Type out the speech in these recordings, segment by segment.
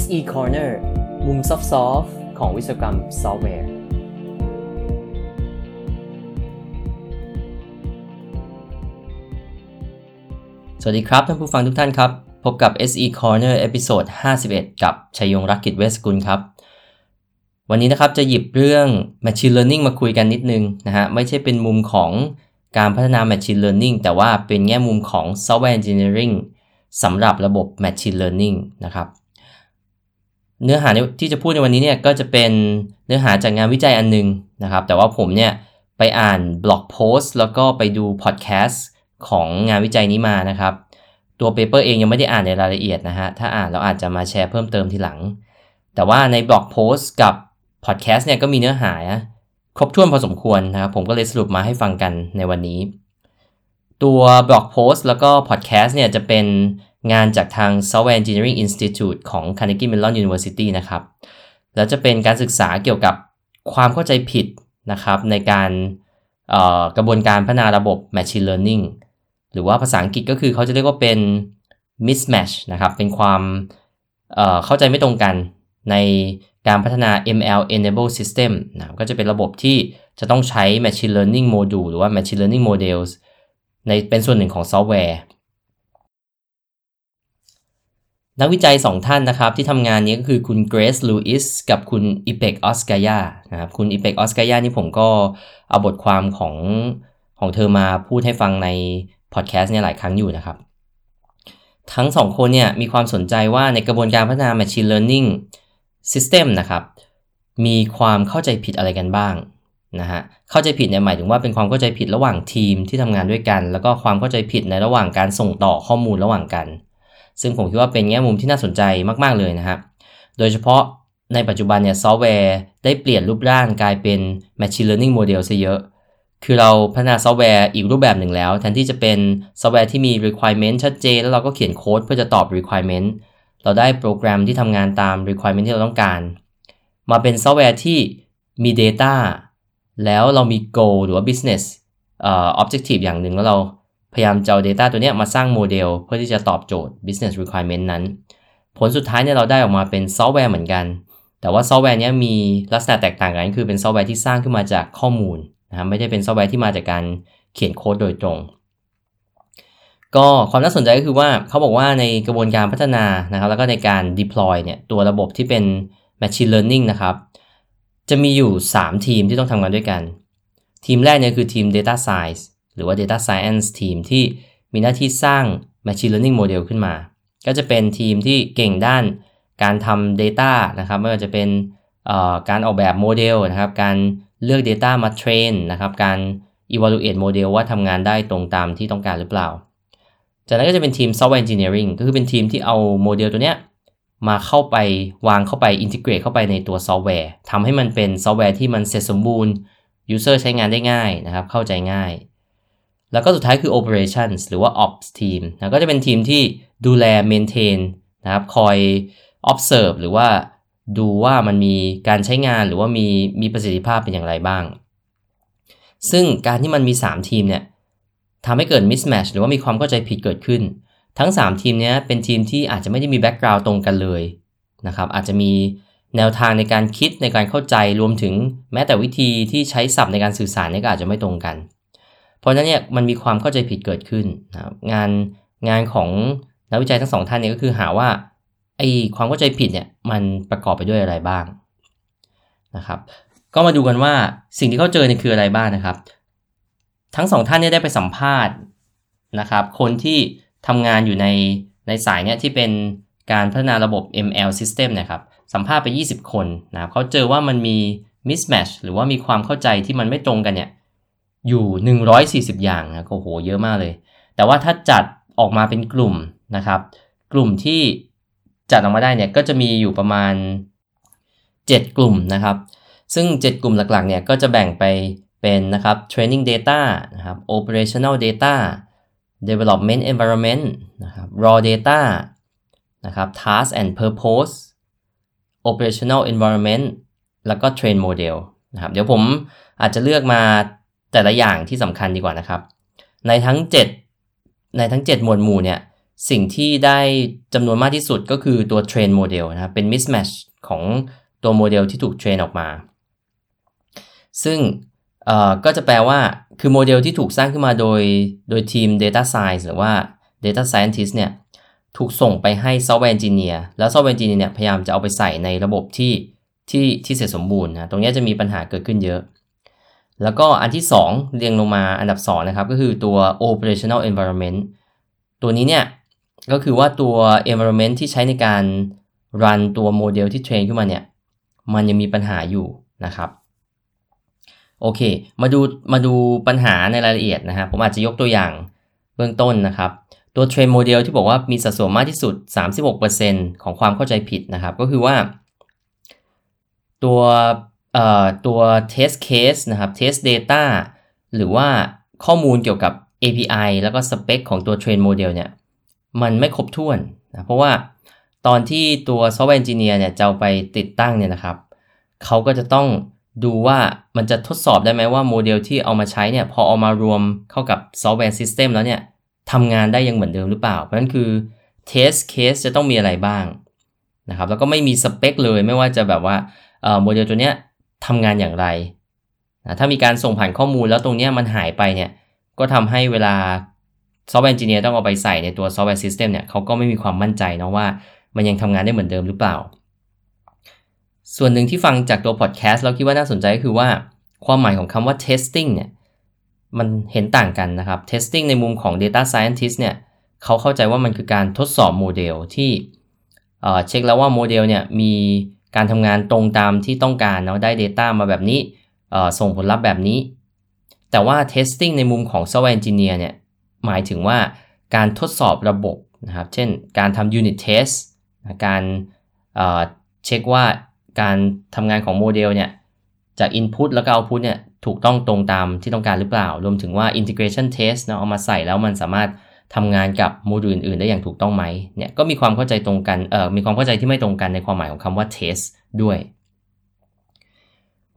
SE Corner มุมซอฟต์ของวิศวกรรมซอฟต์แวร์ สวัสดีครับท่านผู้ฟังทุกท่านครับ พบกับ SE Corner episode 51 กับชัยยงรักกิจเวสกุลครับ วันนี้นะครับจะหยิบเรื่อง Machine Learning มาคุยกันนิดนึงนะฮะ ไม่ใช่เป็นมุมของการพัฒนา Machine Learning แต่ว่าเป็นแง่มุมของ Software Engineering สำหรับระบบ Machine Learning นะครับ เนื้อหาที่จะพูดในวันนี้เนี่ยก็จะเป็นเนื้อหาจากงานวิจัยอันนึงนะครับ แต่ว่าผมเนี่ยไปอ่าน blog post แล้วก็ไปดูพอดแคสต์ของงานวิจัยนี้มานะครับ ตัว paper เองยังไม่ได้อ่านในรายละเอียดนะฮะ ถ้าอ่านเราอาจจะมาแชร์เพิ่มเติมทีหลัง แต่ว่าใน blog post กับพอดแคสต์เนี่ยก็มีเนื้อหาครบถ้วนพอสมควรนะครับ ผมก็เลยสรุปมาให้ฟังกันในวันนี้ ตัวบล็อกโพสต์แล้วก็พอดแคสต์เนี่ยจะเป็น งานจากทาง Software Engineering Institute ของ Carnegie Mellon University นะครับ แล้วจะเป็นการศึกษาเกี่ยวกับความเข้าใจผิดนะครับในการกระบวนการพัฒนาระบบ Machine Learning หรือว่าภาษาอังกฤษก็คือเขาจะเรียกว่าเป็น mismatch นะครับ เป็นความเเข้าใจไม่ตรงกันในการพัฒนา ML enable system นะก็จะเป็นระบบที่จะต้องใช้ machine learning module หรือว่า machine learning models ในเป็นส่วนหนึ่งของซอฟต์แวร์ นักวิจัย2ท่านนะครับที่ทำงานนี้ก็คือคุณ Grace Lewis กับคุณ Ipek Ozkaya นะครับคุณ Ipek Ozkaya นี่ผมก็เอาบทความของของเธอมาพูดให้ฟังในพอดแคสต์เนี่ยหลายครั้งอยู่นะครับ ทั้งสองคนเนี่ยมีความสนใจว่าในกระบวนการพัฒนา Machine Learning System นะครับ มีความเข้าใจผิดอะไรกันบ้างนะฮะเข้าใจผิดเนี่ยหมายถึงว่าเป็นความเข้าใจผิดระหว่างทีมที่ทำงานด้วยกัน แล้วก็ความเข้าใจผิดในระหว่างการส่งต่อข้อมูลระหว่างกัน ซึ่งผมคิดว่าเป็นแง่มุมที่น่าสนใจมากๆเลยนะฮะโดยเฉพาะในปัจจุบันเนี่ยซอฟต์แวร์ได้เปลี่ยนรูปร่างกลายเป็น Machine Learning Model ซะเยอะ คือเราพัฒนาซอฟต์แวร์อีกรูปแบบหนึ่งแล้ว แทนที่จะเป็นซอฟต์แวร์ที่มี requirement ชัดเจน แล้วเราก็เขียนโค้ดเพื่อจะตอบ requirement เราได้โปรแกรมที่ทำงานตาม requirement ที่เราต้องการ มาเป็นซอฟต์แวร์ที่มี data แล้วเรามี goal หรือว่า business uh, objective อย่างหนึ่งแล้วเรา พยายามจะเอา data ตัวนี้มาสร้างโมเดล เพื่อที่จะตอบโจทย์ business requirement นั้น ผลสุดท้ายเนี่ยเราได้ออกมาเป็นซอฟต์แวร์เหมือนกัน แต่ว่าซอฟต์แวร์นี้มีลักษณะแตกต่างกันคือเป็นซอฟต์แวร์ที่สร้างขึ้นมาจากข้อมูลนะไม่ได้เป็นซอฟต์แวร์ที่มาจากการเขียนโค้ดโดยตรง ก็ความน่าสนใจก็คือว่าเขาบอกว่าในกระบวนการพัฒนานะครับ แล้วก็ในการ deploy เนี่ยตัวระบบที่เป็น machine learning นะครับ จะมีอยู่ 3 ทีมที่ต้องทำงานด้วยกัน ทีมแรกเนี่ยคือทีม data science หรือว่า data science ทีมที่มีหน้าที่สร้าง machine learning model ขึ้นมา ก็จะเป็นทีมที่เก่งด้านการทำ data นะครับไม่ว่าจะเป็นการออกแบบโมเดลนะครับ การเลือก Data มาเทรนนะครับ การ evaluate โมเดลว่าทำงานได้ตรงตามที่ต้องการหรือเปล่า จากนั้นก็จะเป็นทีม software engineering ก็คือเป็นทีมที่เอาโมเดลตัวเนี้ยมาเข้าไปวางเข้าไป integrate เข้าไปในตัวซอฟต์แวร์ทำให้มันเป็นซอฟต์แวร์ที่มันเสร็จสมบูรณ์ user ใช้งานได้ง่ายนะครับ เข้าใจง่าย แล้วก็สุดท้ายคือ operations หรือว่า ops team นะก็จะเป็นทีมที่ดูแล maintain นะครับ คอย observe หรือว่าดูว่ามันมีการใช้งานหรือว่ามีมีประสิทธิภาพเป็นอย่างไรบ้าง ซึ่งการที่มันมี 3 ทีมเนี่ยทำให้เกิด mismatch หรือว่ามีความเข้าใจผิดเกิดขึ้น ทั้ง 3 ทีมนี้เป็นทีมที่อาจจะไม่ได้มีแบ็กกราวด์ตรงกันเลยนะครับอาจจะมีแนวทางในการคิดในการเข้าใจรวมถึงแม้แต่วิธีที่ใช้ศัพท์ในการสื่อสารนี่ก็อาจจะไม่ตรงกัน ราะฉะนั้นเนี่ยมันมีความเข้าใจผิดเกิดขึ้นนะงานงานของนักวิจัยทั้งสองท่านเนี้ก็คือหาว่าไอความเข้าใจผิดเนี่ยมันประกอบไปด้วยอะไรบ้างนะครับ ก็มาดูกันว่าสิ่งที่เขาเจอเนี่ยคืออะไรบ้างนะครับ ทั้งสองท่านเนี่ยได้ไปสัมภาษณ์นะครับ คนที่ทำงานอยู่ในในสายเนี่ยที่เป็นการพัฒนาระบบ ML system นะครับ สัมภาษณ์ไป 20 คนนะครับเขาเจอว่ามันมี mismatch หรือว่ามีความเข้าใจที่มันไม่ตรงกันเนี่ย อยู่ 140 อย่างนะโอ้โหเยอะมากเลย แต่ว่าถ้าจัดออกมาเป็นกลุ่มนะครับ กลุ่มที่จัดออกมาได้เนี่ยก็จะมีอยู่ประมาณ 7 กลุ่มนะครับ ซึ่ง 7 กลุ่มหลักๆเนี่ยก็จะแบ่งไปเป็นนะครับ training data นะครับ operational data development environment นะครับ raw data นะครับ task and purpose operational environment แล้วก็ train model นะครับ เดี๋ยวผมอาจจะเลือกมา แต่ละอย่างที่สำคัญดีกว่านะครับ ในทั้ง 7 ในทั้ง 7 หมวดหมู่เนี่ยสิ่งที่ได้จำนวนมากที่สุดก็คือตัว trained model นะครับเป็น mismatch ของตัวโมเดลที่ถูก train ออกมา ซึ่งก็จะแปลว่าคือโมเดลที่ถูกสร้างขึ้นมาโดยโดยทีม Data Science หรือว่า Data Scientist เนี่ยถูกส่งไปให้ Software Engineer แล้ว Software Engineer เนี่ยพยายามจะเอาไปใส่ในระบบที่ที่ที่เสร็จสมบูรณ์นะตรงนี้จะมีปัญหาเกิดขึ้นเยอะ แล้วก็อันที่ 2 เรียงลงมาอันดับ 2 นะครับ ก็คือตัว operational environment ตัวนี้เนี่ย ก็คือว่าตัว environment ที่ใช้ในการ run ตัวโมเดลที่ train ขึ้นมาเนี่ย มันยังมีปัญหาอยู่นะครับ โอเค มาดูมาดูปัญหาในรายละเอียดนะครับผมอาจจะยกตัวอย่างเบื้องต้นนะครับ ตัว trained model ที่บอกว่ามีสัดส่วนมากที่สุด 36%ของความเข้าใจผิดนะครับ ก็คือว่า ตัว ตัว test case นะครับ test data หรือว่าข้อมูลเกี่ยวกับ API แล้วก็สเปคของตัว trained model เนี่ย มันไม่ครบถ้วนนะเพราะว่าตอนที่ตัว software engineer เนี่ยจะเอาไปติดตั้งเนี่ยนะครับ เขาก็จะต้องดูว่ามันจะทดสอบได้ไหมว่าโมเดลที่เอามาใช้เนี่ยพอเอามารวมเข้ากับ software system แล้วเนี่ยทำงานได้ยังเหมือนเดิมหรือเปล่า เพราะนั้นคือ test case จะต้องมีอะไรบ้างนะครับแล้วก็ไม่มีสเปคเลยไม่ว่าจะแบบว่าโมเดลตัวเนี้ย ทำงานอย่างไรนะถ้ามีการส่งผ่านข้อมูลแล้วตรงนี้มันหายไปเนี่ยก็ทำให้เวลา software engineer ต้องเอาไปใส่ในตัว software system เนี่ยเขาก็ไม่มีความมั่นใจนะว่า มันยังทำงานได้เหมือนเดิมหรือเปล่า ส่วนหนึ่งที่ฟังจากตัวพอดแคสต์เราคิดว่าน่าสนใจก็คือว่า ความหมายของคำว่า testing เนี่ยมันเห็นต่างกันนะครับ testing ในมุมของ data scientist เนี่ยเขาเข้าใจว่ามันคือการทดสอบโมเดลที่เช็คแล้วว่าโมเดลเนี่ยมี การทำงานตรงตามที่ต้องการเนาะได้ Data มาแบบนี้ส่งผลลัพธ์แบบนี้ แต่ว่า testing ในมุมของ software engineer เนี่ยหมายถึงว่าการทดสอบระบบนะครับเช่นการทำ unit test การเช็คว่าการทำงานของโมเดลเนี่ยจาก Input แล้วก็ Output เนี่ยถูกต้องตรงตามที่ต้องการหรือเปล่า รวมถึงว่า Integration Test เนาะเอามาใส่แล้วมันสามารถ ทำงานกับโมดูลอื่นๆ ได้อย่างถูกต้องไหมเนี่ยก็มีความเข้าใจตรงกันเอ่อมีความเข้าใจที่ไม่ตรงกันในความหมายของคำว่า test ด้วย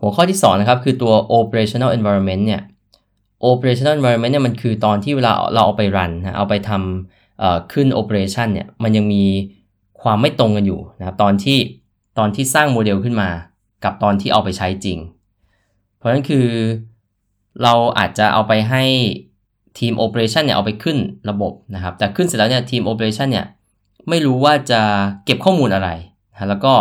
หัวข้อที่2นะครับคือตัว operational environment เนี่ย operational environment เนี่ยมันคือตอนที่เวลาเราเอาไปรันนะเอาไปทำขึ้น operation เนี่ยมันยังมีความไม่ตรงกันอยู่นะครับตอนที่ตอนที่สร้างโมเดลขึ้นมา กับตอนที่เอาไปใช้จริง เพราะฉะนั้นคือเราอาจจะเอาไปให้ ทีม operation เนี่ยเอาไปขึ้นระบบนะครับ แต่ขึ้นเสร็จแล้วเนี่ยทีม operation เนี่ยไม่รู้ว่าจะเก็บข้อมูลอะไรนะแล้วก็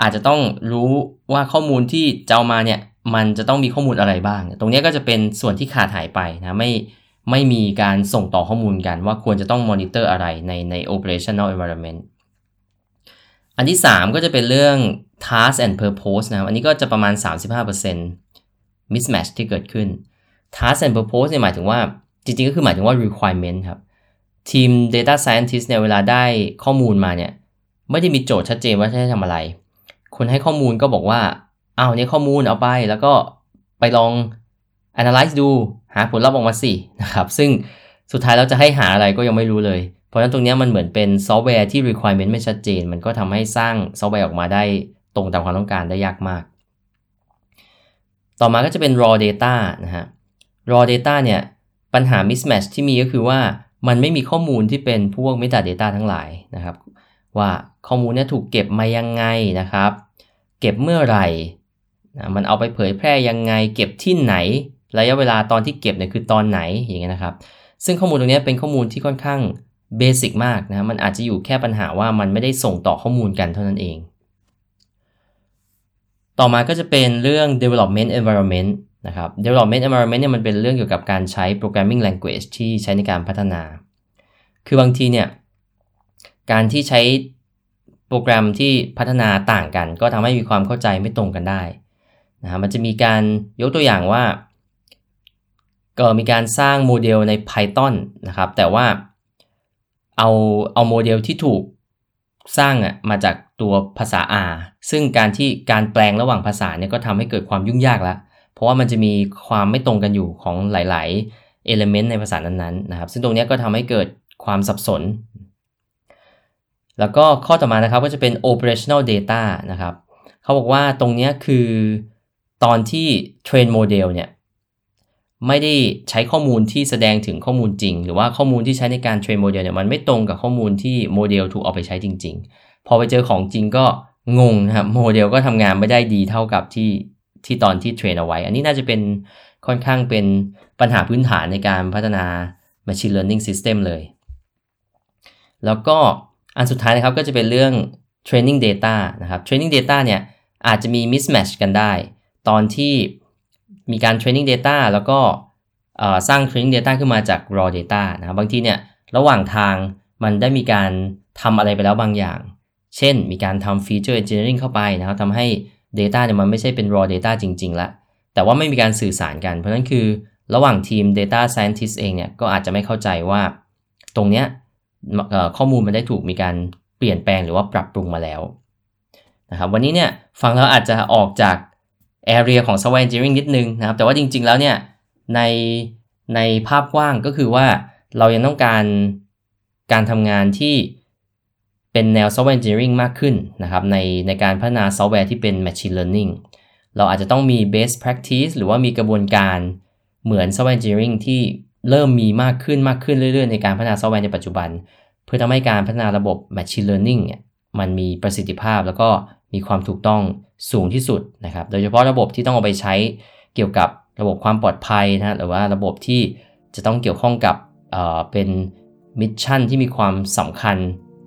อาจจะต้องรู้ว่าข้อมูลที่จะเอามาเนี่ยมันจะต้องมีข้อมูลอะไรบ้าง ตรงนี้ก็จะเป็นส่วนที่ขาดหายไปนะไม่ไม่มีการส่งต่อข้อมูลกันว่าควรจะต้องมอนิเตอร์อะไรในใน operational environment อันที่ 3 ก็จะเป็นเรื่อง task and purpose นะครับ อันนี้ก็จะประมาณ 35% mismatch ที่เกิดขึ้น task and purpose เนี่ยหมายถึงว่าจริงๆ ก็คือหมายถึงว่า requirement ครับ ทีม data scientist เนี่ยเวลาได้ข้อมูลมาเนี่ยไม่ได้มีโจทย์ชัดเจนว่าจะให้ทำอะไร คนให้ข้อมูลก็บอกว่าเอาเนี่ยข้อมูลเอาไปแล้วก็ไปลอง analyze ดูหาผลลัพธ์ออกมาสินะครับ ซึ่งสุดท้ายเราจะให้หาอะไรก็ยังไม่รู้เลย เพราะฉะนั้นตรงนี้มันเหมือนเป็นซอฟต์แวร์ที่ requirement ไม่ชัดเจน มันก็ทำให้สร้างซอฟต์แวร์ออกมาได้ตรงตามความต้องการได้ยากมาก ต่อมาก็จะเป็น raw data นะฮะ raw data เนี่ยปัญหา mismatch ที่มีก็คือว่ามันไม่มีข้อมูลที่เป็นพวก metadata ทั้งหลายนะครับ ว่าข้อมูลเนี่ยถูกเก็บมายังไงนะครับ เก็บเมื่อไหร่นะมันเอาไปเผยแพร่ยังไง เก็บที่ไหน ระยะเวลาตอนที่เก็บเนี่ยคือตอนไหนอย่างเงี้ยนะครับ ซึ่งข้อมูลตรงนี้เป็นข้อมูลที่ค่อนข้างเบสิกมากนะมันอาจจะอยู่แค่ปัญหาว่ามันไม่ได้ส่งต่อข้อมูลกันเท่านั้นเอง ต่อมาก็จะเป็นเรื่อง development environment นะครับ development environment เนี่ยมันเป็นเรื่องเกี่ยวกับการใช้ programming language ที่ใช้ในการพัฒนา คือบางทีเนี่ย การที่ใช้โปรแกรมที่พัฒนาต่างกัน ก็ทำให้มีความเข้าใจไม่ตรงกันได้นะมันจะมีการยกตัวอย่างว่า ก็มีการสร้างโมเดลใน Python นะครับ แต่ว่าเอาเอาโมเดลที่ถูกสร้างอะมาจากตัวภาษา R ซึ่งการที่การแปลงระหว่างภาษาเนี่ยก็ทำให้เกิดความยุ่งยากแล้ว ราะว่ามันจะมีความไม่ตรงกันอยู่ของหลายๆ element ในภาษานั้นๆนะครับ ซึ่งตรงนี้ก็ทำให้เกิดความสับสน แล้วก็ข้อต่อมานะครับก็จะเป็น operational data นะครับเขาบอกว่าตรงนี้คือตอนที่ train model เนี่ยไม่ได้ใช้ข้อมูลที่แสดงถึงข้อมูลจริง หรือว่าข้อมูลที่ใช้ในการ train โมเดลเนี่ยมันไม่ตรงกับข้อมูลที่โมเดลถูกเอาไปใช้จริง ๆ พอไปเจอของจริงก็งงนะครับโมเดลก็ทำงานไม่ได้ดีเท่ากับที่ ที่ตอนที่ train เอาไว้ อันนี้น่าจะเป็นค่อนข้างเป็นปัญหาพื้นฐานในการพัฒนา Machine Learning System เลย แล้วก็อันสุดท้ายนะครับก็จะเป็นเรื่อง Training Data นะครับ Training Data เนี่ยอาจจะมี mismatch กันได้ ตอนที่มีการ Training Data แล้วก็สร้าง Training Data ขึ้นมาจาก raw data นะครับบางทีเนี่ยระหว่างทางมันได้มีการทำอะไรไปแล้วบางอย่าง เช่น มีการทำ Feature Engineering เข้าไปนะครับทำให้ Data เนี่ยมันไม่ใช่เป็น raw data จริงๆละแต่ว่าไม่มีการสื่อสารกัน เพราะนั้นคือระหว่างทีม Data Scientist เองเนี่ยก็อาจจะไม่เข้าใจว่าตรงเนี้ยข้อมูลมันได้ถูกมีการเปลี่ยนแปลงหรือว่าปรับปรุงมาแล้วนะครับวันนี้เนี่ยฟังแล้วอาจจะออกจาก area ของ software engineering นิดนึงนะครับแต่ว่าจริง ๆแล้วเนี่ยในในภาพกว้างก็คือว่าเรายังต้องการการทำงานที่ เป็นแนว software engineering มากขึ้นนะครับในในการพัฒนาซอฟต์แวร์ที่เป็น machine learning เราอาจจะต้องมี best practice หรือว่ามีกระบวนการเหมือน software engineering ที่เริ่มมีมากขึ้นมากขึ้นเรื่อยๆ ในการพัฒนาซอฟต์แวร์ในปัจจุบัน เพื่อทำให้การพัฒนาระบบ machine learning เนี่ยมันมีประสิทธิภาพแล้วก็มีความถูกต้องสูงที่สุดนะครับ โดยเฉพาะระบบที่ต้องเอาไปใช้เกี่ยวกับระบบความปลอดภัยนะหรือว่าระบบที่จะต้องเกี่ยวข้องกับเป็น mission ที่มีความสำคัญ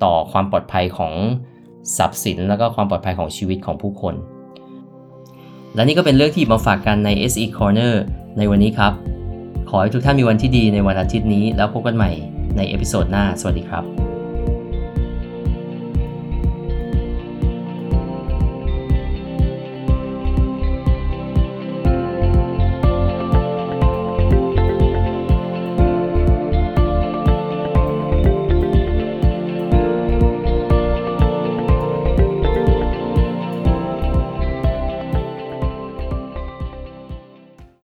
ต่อความปลอดภัยของทรัพย์สิน แล้วก็ความปลอดภัยของชีวิตของผู้คน และนี่ก็เป็นเรื่องที่มาฝากกันใน SE Corner ในวันนี้ครับ ขอให้ทุกท่านมีวันที่ดีในวันอาทิตย์นี้ แล้วพบกันใหม่ใน episode หน้า สวัสดีครับ